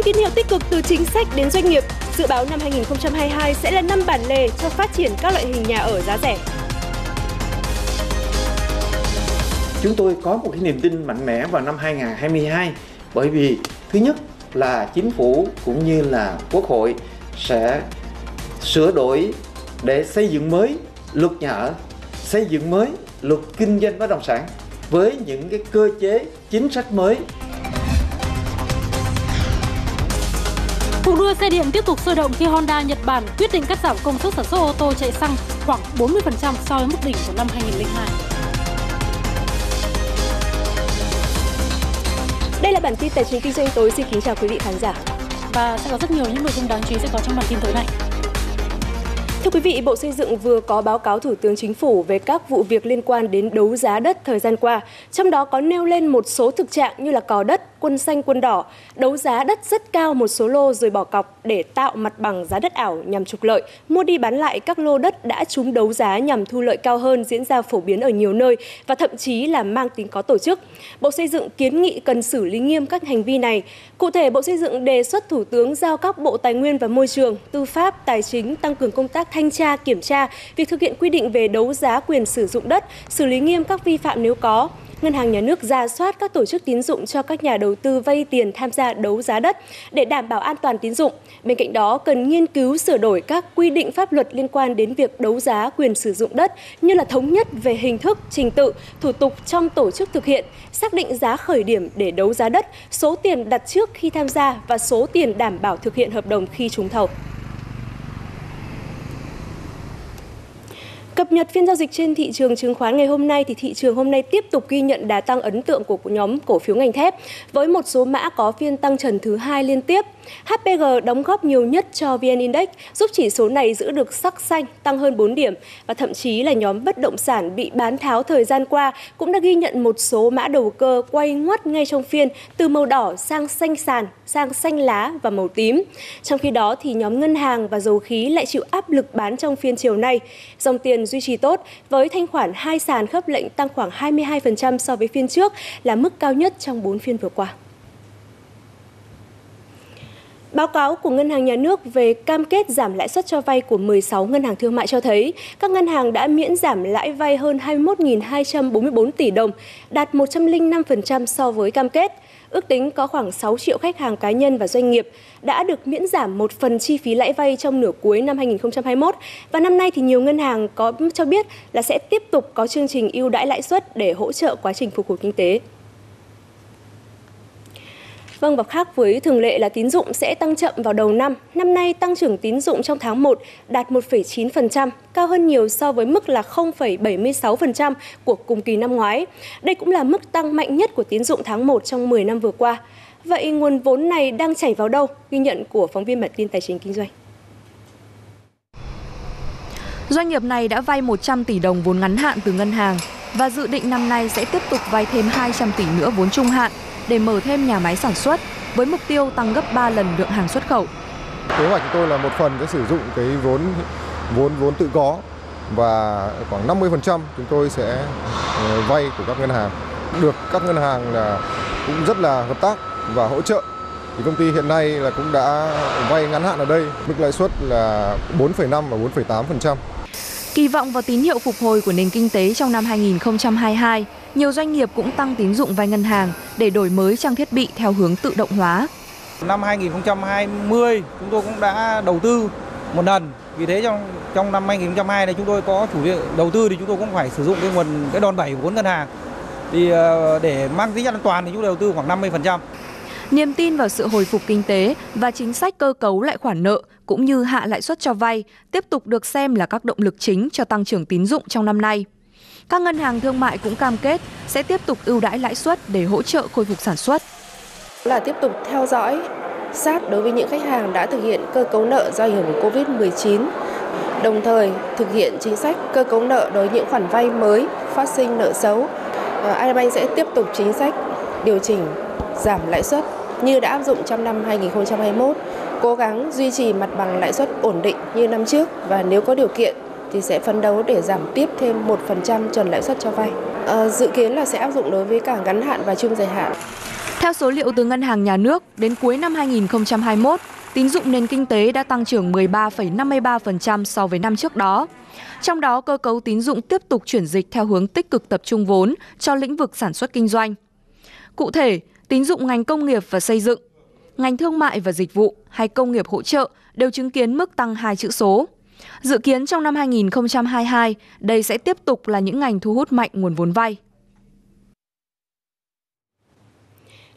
Những tín hiệu tích cực từ chính sách đến doanh nghiệp, dự báo năm 2022 sẽ là năm bản lề cho phát triển các loại hình nhà ở giá rẻ. Chúng tôi có một cái niềm tin mạnh mẽ vào năm 2022 bởi vì thứ nhất là chính phủ cũng như là quốc hội sẽ sửa đổi để xây dựng mới luật nhà ở, xây dựng mới luật kinh doanh bất động sản với những cái cơ chế chính sách mới Cuộc đua xe điện tiếp tục sôi động khi Honda Nhật Bản quyết định cắt giảm công suất sản xuất ô tô chạy xăng khoảng 40% so với mức đỉnh của năm 2002. Đây là bản tin tài chính kinh doanh tối. Xin kính chào quý vị khán giả. Và sẽ có rất nhiều những nội dung đáng chú ý sẽ có trong bản tin tối nay. Thưa quý vị, Bộ Xây dựng vừa có báo cáo Thủ tướng Chính phủ về các vụ việc liên quan đến đấu giá đất thời gian qua, trong đó có nêu lên một số thực trạng như là cò đất, quân xanh quân đỏ, đấu giá đất rất cao một số lô rồi bỏ cọc để tạo mặt bằng giá đất ảo nhằm trục lợi, mua đi bán lại các lô đất đã trúng đấu giá nhằm thu lợi cao hơn diễn ra phổ biến ở nhiều nơi và thậm chí là mang tính có tổ chức. Bộ Xây dựng kiến nghị cần xử lý nghiêm các hành vi này. Cụ thể, Bộ Xây dựng đề xuất Thủ tướng giao các Bộ Tài nguyên và Môi trường, Tư pháp, Tài chính tăng cường công tác thanh tra, kiểm tra việc thực hiện quy định về đấu giá quyền sử dụng đất, xử lý nghiêm các vi phạm nếu có. Ngân hàng Nhà nước ra soát các tổ chức tín dụng cho các nhà đầu tư vay tiền tham gia đấu giá đất để đảm bảo an toàn tín dụng. Bên cạnh đó, cần nghiên cứu sửa đổi các quy định pháp luật liên quan đến việc đấu giá quyền sử dụng đất như là thống nhất về hình thức, trình tự, thủ tục trong tổ chức thực hiện, xác định giá khởi điểm để đấu giá đất, số tiền đặt trước khi tham gia và số tiền đảm bảo thực hiện hợp đồng khi trúng thầu. Cập nhật phiên giao dịch trên thị trường chứng khoán ngày hôm nay thì thị trường hôm nay tiếp tục ghi nhận đà tăng ấn tượng của nhóm cổ phiếu ngành thép với một số mã có phiên tăng trần thứ hai liên tiếp. HPG đóng góp nhiều nhất cho VN Index, giúp chỉ số này giữ được sắc xanh, tăng hơn 4 điểm và thậm chí là nhóm bất động sản bị bán tháo thời gian qua cũng đã ghi nhận một số mã đầu cơ quay ngoắt ngay trong phiên từ màu đỏ sang xanh sàn, sang xanh lá và màu tím. Trong khi đó thì nhóm ngân hàng và dầu khí lại chịu áp lực bán trong phiên chiều nay. Dòng tiền duy trì tốt với thanh khoản hai sàn khớp lệnh tăng khoảng 22% so với phiên trước là mức cao nhất trong 4 phiên vừa qua. Báo cáo của Ngân hàng Nhà nước về cam kết giảm lãi suất cho vay của 16 ngân hàng thương mại cho thấy các ngân hàng đã miễn giảm lãi vay hơn 21.244 tỷ đồng, đạt 105% so với cam kết. Ước tính có khoảng 6 triệu khách hàng cá nhân và doanh nghiệp đã được miễn giảm một phần chi phí lãi vay trong nửa cuối năm 2021 và năm nay thì nhiều ngân hàng có, cho biết là sẽ tiếp tục có chương trình ưu đãi lãi suất để hỗ trợ quá trình phục hồi kinh tế. Vâng và khác với thường lệ là tín dụng sẽ tăng chậm vào đầu năm. Năm nay tăng trưởng tín dụng trong tháng 1 đạt 1,9%, cao hơn nhiều so với mức là 0,76% của cùng kỳ năm ngoái. Đây cũng là mức tăng mạnh nhất của tín dụng tháng 1 trong 10 năm vừa qua. Vậy nguồn vốn này đang chảy vào đâu? Ghi nhận của phóng viên bản tin Tài chính Kinh doanh. Doanh nghiệp này đã vay 100 tỷ đồng vốn ngắn hạn từ ngân hàng và dự định năm nay sẽ tiếp tục vay thêm 200 tỷ nữa vốn trung hạn để mở thêm nhà máy sản xuất với mục tiêu tăng gấp 3 lần lượng hàng xuất khẩu. Kế hoạch của tôi là một phần sẽ sử dụng cái vốn vốn vốn tự có và khoảng 50% chúng tôi sẽ ờ, vay của các ngân hàng. Được các ngân hàng là cũng rất là hợp tác và hỗ trợ. Thì công ty hiện nay là cũng đã vay ngắn hạn ở đây, mức lãi suất là 4,5 và 4,8%. Kỳ vọng vào tín hiệu phục hồi của nền kinh tế trong năm 2022, nhiều doanh nghiệp cũng tăng tín dụng vay ngân hàng để đổi mới trang thiết bị theo hướng tự động hóa. Năm 2020 chúng tôi cũng đã đầu tư một lần. Vì thế trong trong năm 2022 này chúng tôi có chủ viện đầu tư thì chúng tôi cũng phải sử dụng cái nguồn cái đòn bẩy vốn ngân hàng. Thì ờ, để mang tính an toàn thì chúng tôi đầu tư khoảng 50%. Niềm tin vào sự hồi phục kinh tế và chính sách cơ cấu lại khoản nợ cũng như hạ lãi suất cho vay tiếp tục được xem là các động lực chính cho tăng trưởng tín dụng trong năm nay. Các ngân hàng thương mại cũng cam kết sẽ tiếp tục ưu đãi lãi suất để hỗ trợ khôi phục sản xuất. Là tiếp tục theo dõi sát đối với những khách hàng đã thực hiện cơ cấu nợ do ảnh hưởng của Covid-19, đồng thời thực hiện chính sách cơ cấu nợ đối với những khoản vay mới phát sinh nợ xấu. Ờ, Agribank sẽ tiếp tục chính sách điều chỉnh giảm lãi suất như đã áp dụng trong năm 2021, cố gắng duy trì mặt bằng lãi suất ổn định như năm trước và nếu có điều kiện thì sẽ phấn đấu để giảm tiếp thêm 1% trần lãi suất cho vay. À, dự kiến là sẽ áp dụng đối với cả ngắn hạn và trung dài hạn. Theo số liệu từ Ngân hàng Nhà nước, đến cuối năm 2021, tín dụng nền kinh tế đã tăng trưởng 13,53% so với năm trước đó. Trong đó, cơ cấu tín dụng tiếp tục chuyển dịch theo hướng tích cực tập trung vốn cho lĩnh vực sản xuất kinh doanh. Cụ thể, tín dụng ngành công nghiệp và xây dựng, ngành thương mại và dịch vụ hay công nghiệp hỗ trợ đều chứng kiến mức tăng hai chữ số. Dự kiến trong năm 2022, đây sẽ tiếp tục là những ngành thu hút mạnh nguồn vốn vay.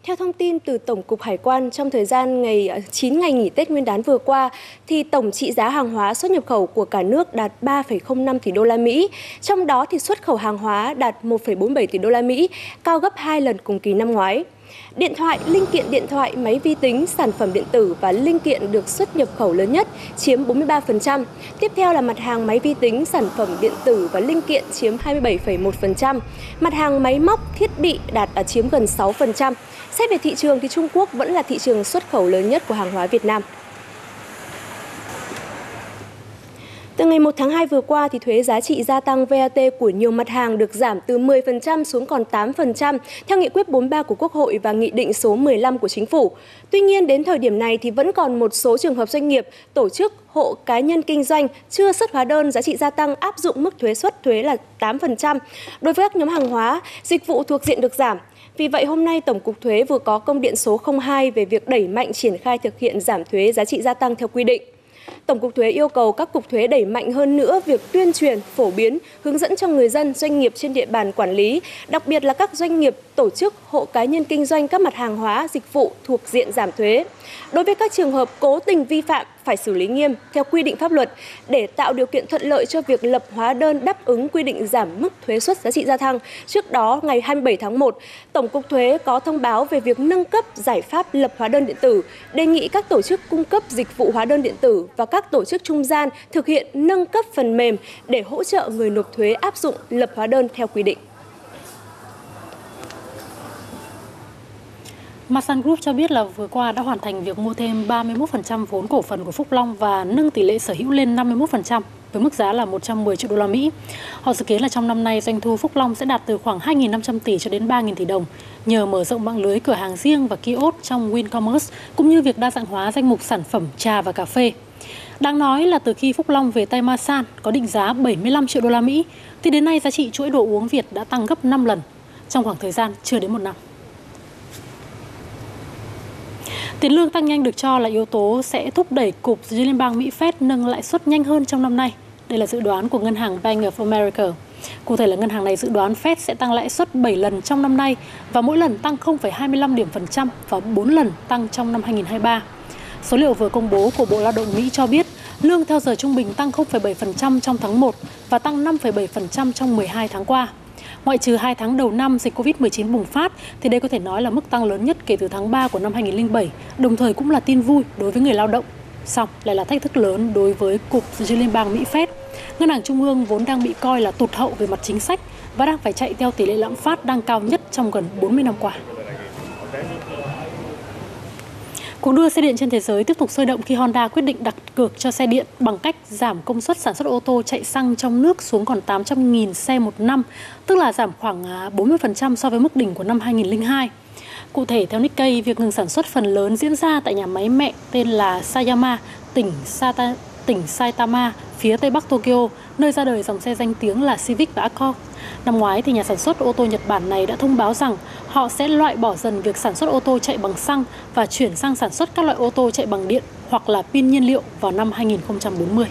Theo thông tin từ Tổng cục Hải quan, trong thời gian ngày ờ, 9 ngày nghỉ Tết Nguyên đán vừa qua, thì tổng trị giá hàng hóa xuất nhập khẩu của cả nước đạt 3,05 tỷ đô la Mỹ. Trong đó thì xuất khẩu hàng hóa đạt 1,47 tỷ đô la Mỹ, cao gấp 2 lần cùng kỳ năm ngoái. Điện thoại, linh kiện điện thoại, máy vi tính, sản phẩm điện tử và linh kiện được xuất nhập khẩu lớn nhất, chiếm 43%. Tiếp theo là mặt hàng máy vi tính, sản phẩm điện tử và linh kiện chiếm 27,1%. Mặt hàng máy móc, thiết bị đạt ở chiếm gần 6%. Xét về thị trường thì Trung Quốc vẫn là thị trường xuất khẩu lớn nhất của hàng hóa Việt Nam. Từ ngày 1 tháng 2 vừa qua, thì thuế giá trị gia tăng VAT của nhiều mặt hàng được giảm từ 10% xuống còn 8% theo nghị quyết 43 của Quốc hội và nghị định số 15 của Chính phủ. Tuy nhiên, đến thời điểm này thì vẫn còn một số trường hợp doanh nghiệp, tổ chức, hộ cá nhân kinh doanh chưa xuất hóa đơn giá trị gia tăng áp dụng mức thuế suất thuế là 8%. Đối với các nhóm hàng hóa, dịch vụ thuộc diện được giảm, vì vậy, hôm nay Tổng cục Thuế vừa có công điện số 02 về việc đẩy mạnh triển khai thực hiện giảm thuế giá trị gia tăng theo quy định. Tổng cục Thuế yêu cầu các cục thuế đẩy mạnh hơn nữa việc tuyên truyền, phổ biến, hướng dẫn cho người dân, doanh nghiệp trên địa bàn quản lý, đặc biệt là các doanh nghiệp, tổ chức, hộ cá nhân kinh doanh các mặt hàng hóa, dịch vụ thuộc diện giảm thuế. Đối với các trường hợp cố tình vi phạm phải xử lý nghiêm theo quy định pháp luật để tạo điều kiện thuận lợi cho việc lập hóa đơn đáp ứng quy định giảm mức thuế suất giá trị gia tăng. Trước đó, ngày 27 tháng 1, Tổng cục Thuế có thông báo về việc nâng cấp giải pháp lập hóa đơn điện tử, đề nghị các tổ chức cung cấp dịch vụ hóa đơn điện tử và các tổ chức trung gian thực hiện nâng cấp phần mềm để hỗ trợ người nộp thuế áp dụng lập hóa đơn theo quy định. Masan Group cho biết là vừa qua đã hoàn thành việc mua thêm 31% vốn cổ phần của Phúc Long và nâng tỷ lệ sở hữu lên 51% với mức giá là 110 triệu đô la Mỹ. Họ dự kiến là trong năm nay doanh thu Phúc Long sẽ đạt từ khoảng 2.500 tỷ cho đến 3.000 tỷ đồng nhờ mở rộng mạng lưới cửa hàng riêng và kiosk trong WinCommerce cũng như việc đa dạng hóa danh mục sản phẩm trà và cà phê. Đáng nói là từ khi Phúc Long về tay Masan có định giá 75 triệu đô la Mỹ, thì đến nay giá trị chuỗi đồ uống Việt đã tăng gấp 5 lần trong khoảng thời gian chưa đến một năm. Tiền lương tăng nhanh được cho là yếu tố sẽ thúc đẩy cục liên bang Mỹ Fed nâng lãi suất nhanh hơn trong năm nay. Đây là dự đoán của ngân hàng Bank of America. Cụ thể là ngân hàng này dự đoán Fed sẽ tăng lãi suất 7 lần trong năm nay và mỗi lần tăng 0,25 điểm phần trăm và 4 lần tăng trong năm 2023. Số liệu vừa công bố của Bộ Lao động Mỹ cho biết lương theo giờ trung bình tăng 0,7% trong tháng 1 và tăng 5,7% trong 12 tháng qua. Ngoại trừ 2 tháng đầu năm dịch Covid-19 bùng phát thì đây có thể nói là mức tăng lớn nhất kể từ tháng 3 của năm 2007, đồng thời cũng là tin vui đối với người lao động. Xong lại là thách thức lớn đối với Cục Dự liên bang Mỹ Fed. Ngân hàng Trung ương vốn đang bị coi là tụt hậu về mặt chính sách và đang phải chạy theo tỷ lệ lạm phát đang cao nhất trong gần 40 năm qua. Cuộc đua xe điện trên thế giới tiếp tục sôi động khi Honda quyết định đặt cược cho xe điện bằng cách giảm công suất sản xuất ô tô chạy xăng trong nước xuống còn 800.000 xe một năm, tức là giảm khoảng à, 40% so với mức đỉnh của năm 2002. Cụ thể, theo Nikkei, việc ngừng sản xuất phần lớn diễn ra tại nhà máy mẹ tên là Sayama, tỉnh Sata, tỉnh Saitama, phía tây bắc Tokyo, nơi ra đời dòng xe danh tiếng là Civic và Accord. Năm ngoái thì nhà sản xuất ô tô Nhật Bản này đã thông báo rằng họ sẽ loại bỏ dần việc sản xuất ô tô chạy bằng xăng và chuyển sang sản xuất các loại ô tô chạy bằng điện hoặc là pin nhiên liệu vào năm 2040.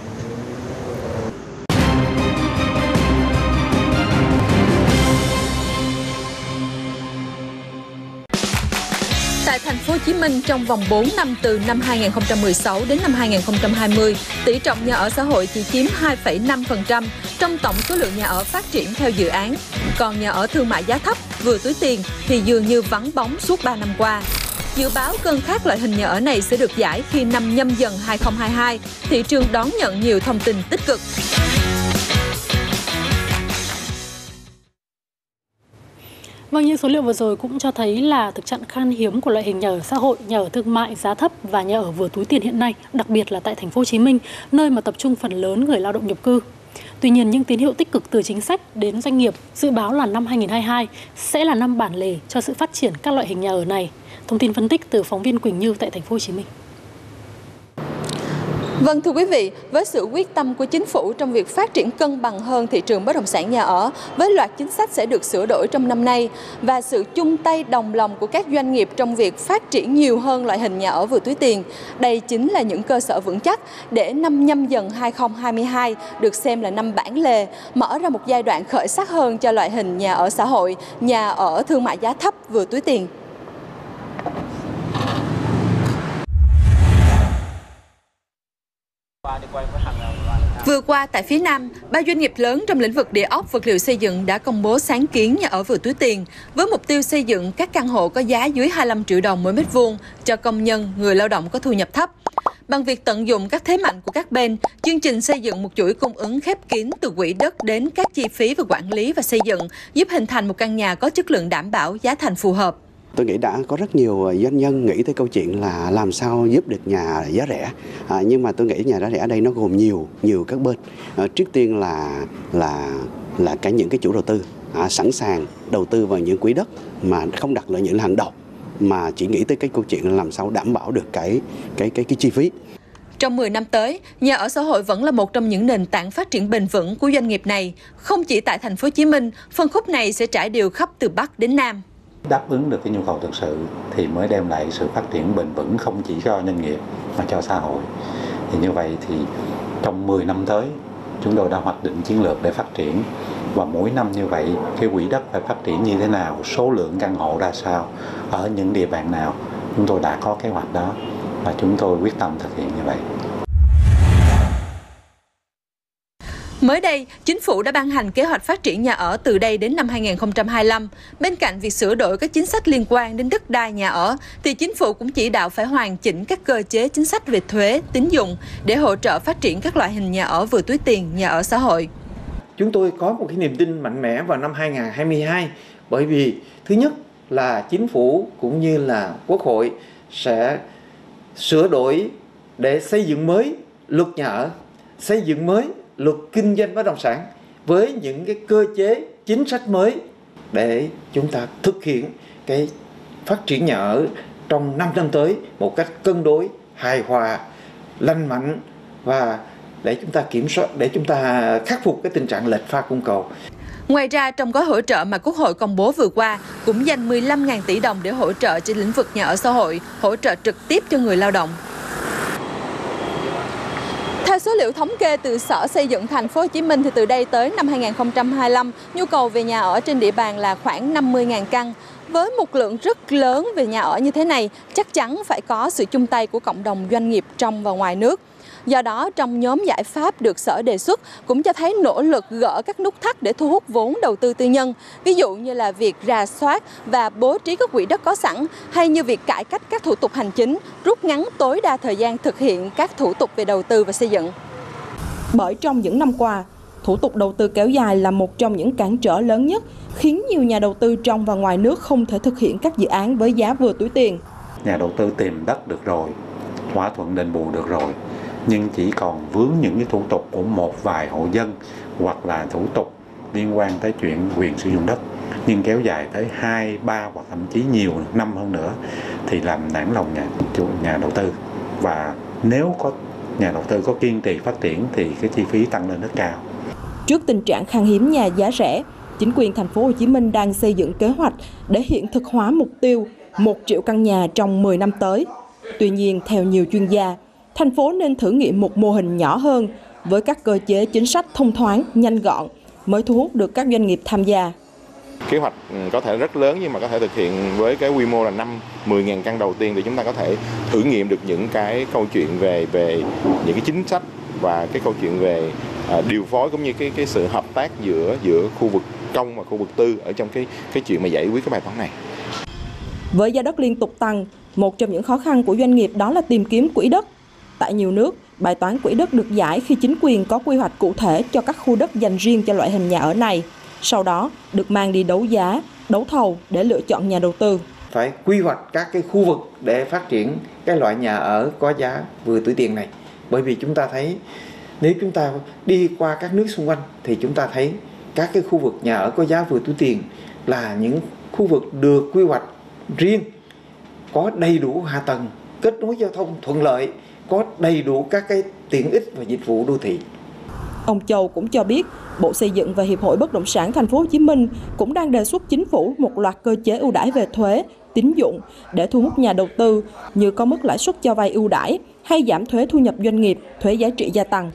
Chí Minh trong vòng 4 năm từ năm 2016 đến năm 2020, tỷ trọng nhà ở xã hội chỉ chiếm 2,5% trong tổng số lượng nhà ở phát triển theo dự án. Còn nhà ở thương mại giá thấp, vừa túi tiền thì dường như vắng bóng suốt 3 năm qua. Dự báo cơn khát loại hình nhà ở này sẽ được giải khi năm nhâm dần 2022, thị trường đón nhận nhiều thông tin tích cực. Vâng, những số liệu vừa rồi cũng cho thấy là thực trạng khan hiếm của loại hình nhà ở xã hội, nhà ở thương mại giá thấp và nhà ở vừa túi tiền hiện nay, đặc biệt là tại thành phố Hồ Chí Minh, nơi mà tập trung phần lớn người lao động nhập cư. Tuy nhiên, những tín hiệu tích cực từ chính sách đến doanh nghiệp dự báo là năm 2022 sẽ là năm bản lề cho sự phát triển các loại hình nhà ở này. Thông tin phân tích từ phóng viên Quỳnh Như tại thành phố Hồ Chí Minh. Vâng thưa quý vị, với sự quyết tâm của chính phủ trong việc phát triển cân bằng hơn thị trường bất động sản nhà ở, với loạt chính sách sẽ được sửa đổi trong năm nay và sự chung tay đồng lòng của các doanh nghiệp trong việc phát triển nhiều hơn loại hình nhà ở vừa túi tiền, đây chính là những cơ sở vững chắc để năm nhâm dần 2022 được xem là năm bản lề, mở ra một giai đoạn khởi sắc hơn cho loại hình nhà ở xã hội, nhà ở thương mại giá thấp vừa túi tiền. Vừa qua tại phía Nam, ba doanh nghiệp lớn trong lĩnh vực địa ốc vật liệu xây dựng đã công bố sáng kiến nhà ở vừa túi tiền với mục tiêu xây dựng các căn hộ có giá dưới 25 triệu đồng mỗi mét vuông cho công nhân, người lao động có thu nhập thấp. Bằng việc tận dụng các thế mạnh của các bên, chương trình xây dựng một chuỗi cung ứng khép kín từ quỹ đất đến các chi phí về quản lý và xây dựng, giúp hình thành một căn nhà có chất lượng đảm bảo, giá thành phù hợp. Tôi nghĩ đã có rất nhiều ờ, doanh nhân nghĩ tới câu chuyện là làm sao giúp được nhà giá rẻ. À, nhưng mà tôi nghĩ nhà giá rẻ ở đây nó gồm nhiều nhiều các bên. À, trước tiên là là là cả những cái chủ đầu tư à, sẵn sàng đầu tư vào những quỹ đất mà không đặt lợi nhuận hàng đầu mà chỉ nghĩ tới cái câu chuyện là làm sao đảm bảo được cái cái cái cái chi phí. Trong 10 năm tới, nhà ở xã hội vẫn là một trong những nền tảng phát triển bền vững của doanh nghiệp này. Không chỉ tại thành phố Hồ Chí Minh, phân khúc này sẽ trải đều khắp từ Bắc đến Nam đáp ứng được cái nhu cầu thực sự thì mới đem lại sự phát triển bền vững không chỉ cho doanh nghiệp mà cho xã hội. Thì như vậy thì trong 10 năm tới, chúng tôi đã hoạch định chiến lược để phát triển. Và mỗi năm như vậy, cái quỹ đất phải phát triển như thế nào, số lượng căn hộ ra sao, ở những địa bàn nào, chúng tôi đã có kế hoạch đó. Và chúng tôi quyết tâm thực hiện như vậy. Mới đây, chính phủ đã ban hành kế hoạch phát triển nhà ở từ đây đến năm 2025. Bên cạnh việc sửa đổi các chính sách liên quan đến đất đai nhà ở, thì chính phủ cũng chỉ đạo phải hoàn chỉnh các cơ chế chính sách về thuế, tín dụng để hỗ trợ phát triển các loại hình nhà ở vừa túi tiền, nhà ở xã hội. Chúng tôi có một cái niềm tin mạnh mẽ vào năm 2022 bởi vì thứ nhất là chính phủ cũng như là quốc hội sẽ sửa đổi để xây dựng mới luật nhà ở, xây dựng mới luật kinh doanh bất động sản với những cái cơ chế chính sách mới để chúng ta thực hiện cái phát triển nhà ở trong 5 năm tới một cách cân đối, hài hòa, lành mạnh và để chúng ta kiểm soát để chúng ta khắc phục cái tình trạng lệch pha cung cầu. Ngoài ra, trong gói hỗ trợ mà Quốc hội công bố vừa qua, cũng dành 15.000 tỷ đồng để hỗ trợ trên lĩnh vực nhà ở xã hội, hỗ trợ trực tiếp cho người lao động. Theo số liệu thống kê từ Sở Xây dựng Thành phố Hồ Chí Minh thì từ đây tới năm 2025, nhu cầu về nhà ở trên địa bàn là khoảng 50.000 căn. Với một lượng rất lớn về nhà ở như thế này, chắc chắn phải có sự chung tay của cộng đồng doanh nghiệp trong và ngoài nước. Do đó, trong nhóm giải pháp được Sở đề xuất cũng cho thấy nỗ lực gỡ các nút thắt để thu hút vốn đầu tư tư nhân, ví dụ như là việc rà soát và bố trí các quỹ đất có sẵn, hay như việc cải cách các thủ tục hành chính, rút ngắn tối đa thời gian thực hiện các thủ tục về đầu tư và xây dựng. Bởi trong những năm qua, thủ tục đầu tư kéo dài là một trong những cản trở lớn nhất khiến nhiều nhà đầu tư trong và ngoài nước không thể thực hiện các dự án với giá vừa túi tiền. Nhà đầu tư tìm đất được rồi, thỏa thuận đền bù được rồi, nhưng chỉ còn vướng những cái thủ tục của một vài hộ dân hoặc là thủ tục liên quan tới chuyện quyền sử dụng đất nhưng kéo dài tới 2, 3 hoặc thậm chí nhiều năm hơn nữa thì làm nản lòng nhà chủ nhà đầu tư và nếu có nhà đầu tư có kiên trì phát triển thì cái chi phí tăng lên rất cao. Trước tình trạng khan hiếm nhà giá rẻ, chính quyền thành phố Hồ Chí Minh đang xây dựng kế hoạch để hiện thực hóa mục tiêu 1 triệu căn nhà trong 10 năm tới. Tuy nhiên, theo nhiều chuyên gia, thành phố nên thử nghiệm một mô hình nhỏ hơn với các cơ chế chính sách thông thoáng, nhanh gọn mới thu hút được các doanh nghiệp tham gia. Kế hoạch ừ, có thể rất lớn nhưng mà có thể thực hiện với cái quy mô là 5 10 ngàn căn đầu tiên thì chúng ta có thể thử nghiệm được những cái câu chuyện về về những cái chính sách và cái câu chuyện về uh, điều phối cũng như cái cái sự hợp tác giữa giữa khu vực công và khu vực tư ở trong cái cái chuyện mà giải quyết cái bài toán này. Với giá đất liên tục tăng, một trong những khó khăn của doanh nghiệp đó là tìm kiếm quỹ đất Tại nhiều nước, bài toán quỹ đất được giải khi chính quyền có quy hoạch cụ thể cho các khu đất dành riêng cho loại hình nhà ở này. Sau đó, được mang đi đấu giá, đấu thầu để lựa chọn nhà đầu tư. Phải quy hoạch các cái khu vực để phát triển cái loại nhà ở có giá vừa túi tiền này. Bởi vì chúng ta thấy nếu chúng ta đi qua các nước xung quanh thì chúng ta thấy các cái khu vực nhà ở có giá vừa túi tiền là những khu vực được quy hoạch riêng có đầy đủ hạ tầng kết nối giao thông thuận lợi có đầy đủ các cái tiện ích và dịch vụ đô thị Ông Châu cũng cho biết, Bộ Xây dựng và Hiệp hội Bất động sản Thành phố Hồ Chí Minh cũng đang đề xuất chính phủ một loạt cơ chế ưu đãi về thuế, tín dụng để thu hút nhà đầu tư như có mức lãi suất cho vay ưu đãi hay giảm thuế thu nhập doanh nghiệp, thuế giá trị gia tăng.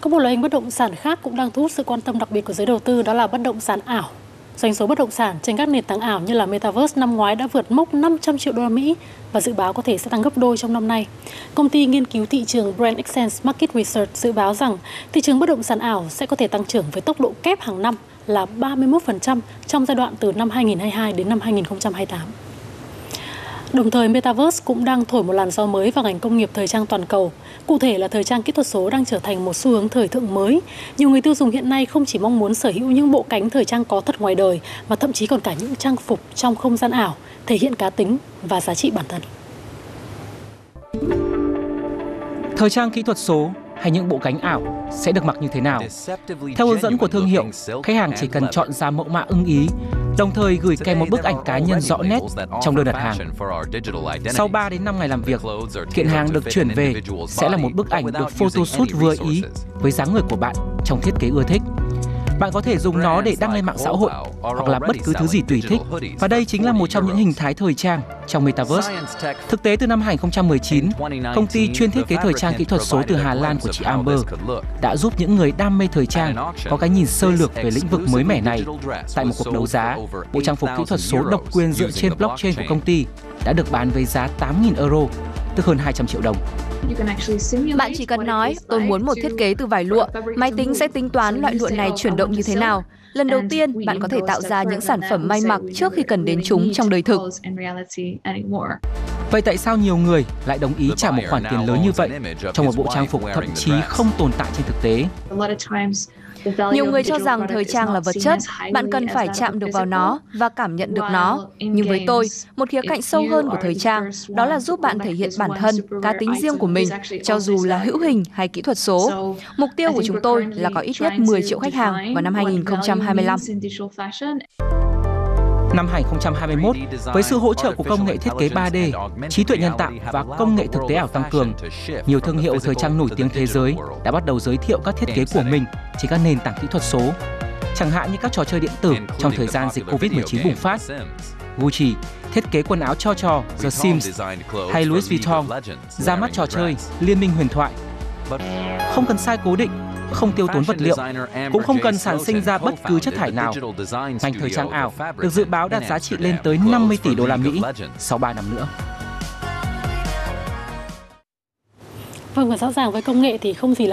Có một loại hình bất động sản khác cũng đang thu hút sự quan tâm đặc biệt của giới đầu tư đó là bất động sản ảo. Doanh số bất động sản trên các nền tảng ảo như là Metaverse năm ngoái đã vượt mốc 500 triệu đô la Mỹ và dự báo có thể sẽ tăng gấp đôi trong năm nay. Công ty nghiên cứu thị trường Brand Exchange Market Research dự báo rằng thị trường bất động sản ảo sẽ có thể tăng trưởng với tốc độ kép hàng năm là 31% trong giai đoạn từ năm 2022 đến năm 2028. Đồng thời, Metaverse cũng đang thổi một làn gió mới vào ngành công nghiệp thời trang toàn cầu. Cụ thể là thời trang kỹ thuật số đang trở thành một xu hướng thời thượng mới. Nhiều người tiêu dùng hiện nay không chỉ mong muốn sở hữu những bộ cánh thời trang có thật ngoài đời, mà thậm chí còn cả những trang phục trong không gian ảo, thể hiện cá tính và giá trị bản thân. Thời trang kỹ thuật số hay những bộ cánh ảo sẽ được mặc như thế nào? Theo hướng dẫn của thương hiệu, khách hàng chỉ cần chọn ra mẫu mã ưng ý, đồng thời gửi kèm một bức ảnh cá nhân rõ nét trong đơn đặt hàng. Sau 3 đến 5 ngày làm việc, kiện hàng được chuyển về sẽ là một bức ảnh được photoshoot vừa ý với dáng người của bạn trong thiết kế ưa thích. Bạn có thể dùng nó để đăng lên mạng xã hội hoặc là bất cứ thứ gì tùy thích. Và đây chính là một trong những hình thái thời trang trong Metaverse. Thực tế từ năm 2019, công ty chuyên thiết kế thời trang kỹ thuật số từ Hà Lan của chị Amber đã giúp những người đam mê thời trang có cái nhìn sơ lược về lĩnh vực mới mẻ này. Tại một cuộc đấu giá, bộ trang phục kỹ thuật số độc quyền dựa trên blockchain của công ty đã được bán với giá 8.000 euro, tức hơn 200 triệu đồng. Bạn chỉ cần nói, tôi muốn một thiết kế từ vải lụa, máy tính sẽ tính toán loại lụa này chuyển động như thế nào. Lần đầu tiên, bạn có thể tạo ra những sản phẩm may mặc trước khi cần đến chúng trong đời thực. Vậy tại sao nhiều người lại đồng ý trả một khoản tiền lớn như vậy trong một bộ trang phục thậm chí không tồn tại trên thực tế? Nhiều người cho rằng thời trang là vật chất, bạn cần phải chạm được vào nó và cảm nhận được nó. Nhưng với tôi, một khía cạnh sâu hơn của thời trang đó là giúp bạn thể hiện bản thân, cá tính riêng của mình, cho dù là hữu hình hay kỹ thuật số. Mục tiêu của chúng tôi là có ít nhất 10 triệu khách hàng vào năm 2025. Năm 2021, với sự hỗ trợ của công nghệ thiết kế 3D, trí tuệ nhân tạo và công nghệ thực tế ảo tăng cường, nhiều thương hiệu thời trang nổi tiếng thế giới đã bắt đầu giới thiệu các thiết kế của mình trên các nền tảng kỹ thuật số, chẳng hạn như các trò chơi điện tử trong thời gian dịch Covid-19 bùng phát. Gucci thiết kế quần áo cho trò The Sims hay Louis Vuitton ra mắt trò chơi Liên minh huyền thoại. Không cần sai cố định, không tiêu tốn vật liệu, cũng không cần sản sinh ra bất cứ chất thải nào. Ngành thời trang ảo được dự báo đạt giá trị lên tới 50 tỷ đô la Mỹ sau 3 năm nữa. Vâng và rõ ràng với công nghệ thì không gì là